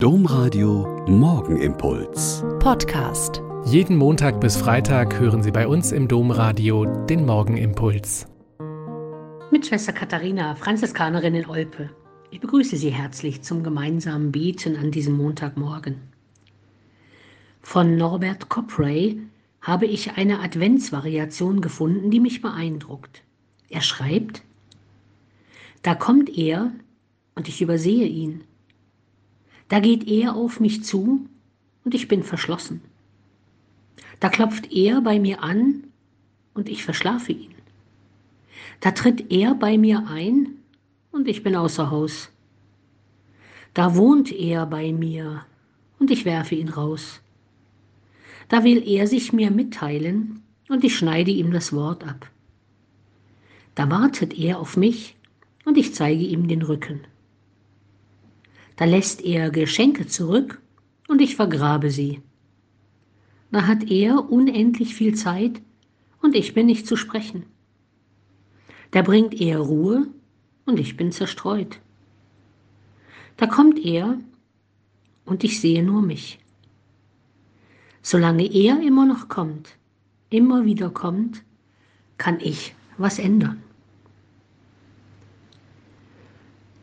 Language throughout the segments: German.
Domradio Morgenimpuls. Podcast. Jeden Montag bis Freitag hören Sie bei uns im Domradio den Morgenimpuls. Mit Schwester Katharina, Franziskanerin in Olpe. Ich begrüße Sie herzlich zum gemeinsamen Beten an diesem Montagmorgen. Von Norbert Copray habe ich eine Adventsvariation gefunden, die mich beeindruckt. Er schreibt, da kommt er und ich übersehe ihn. Da geht er auf mich zu und ich bin verschlossen. Da klopft er bei mir an und ich verschlafe ihn. Da tritt er bei mir ein und ich bin außer Haus. Da wohnt er bei mir und ich werfe ihn raus. Da will er sich mir mitteilen und ich schneide ihm das Wort ab. Da wartet er auf mich und ich zeige ihm den Rücken. Da lässt er Geschenke zurück und ich vergrabe sie. Da hat er unendlich viel Zeit und ich bin nicht zu sprechen. Da bringt er Ruhe und ich bin zerstreut. Da kommt er und ich sehe nur mich. Solange er immer noch kommt, immer wieder kommt, kann ich was ändern.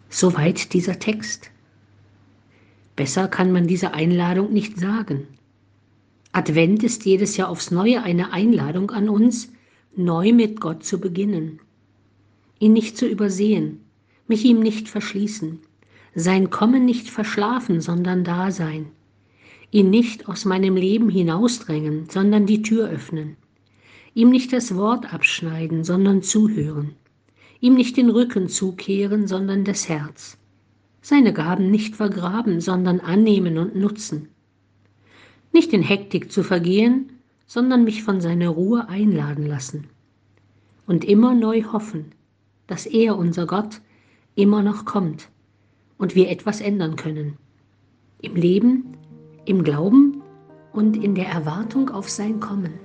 Soweit dieser Text. Besser kann man diese Einladung nicht sagen. Advent ist jedes Jahr aufs Neue eine Einladung an uns, neu mit Gott zu beginnen. Ihn nicht zu übersehen, mich ihm nicht verschließen, sein Kommen nicht verschlafen, sondern da sein, ihn nicht aus meinem Leben hinausdrängen, sondern die Tür öffnen, ihm nicht das Wort abschneiden, sondern zuhören, ihm nicht den Rücken zukehren, sondern das Herz seine Gaben nicht vergraben, sondern annehmen und nutzen. Nicht in Hektik zu vergehen, sondern mich von seiner Ruhe einladen lassen. Und immer neu hoffen, dass er, unser Gott, immer noch kommt und wir etwas ändern können. Im Leben, im Glauben und in der Erwartung auf sein Kommen.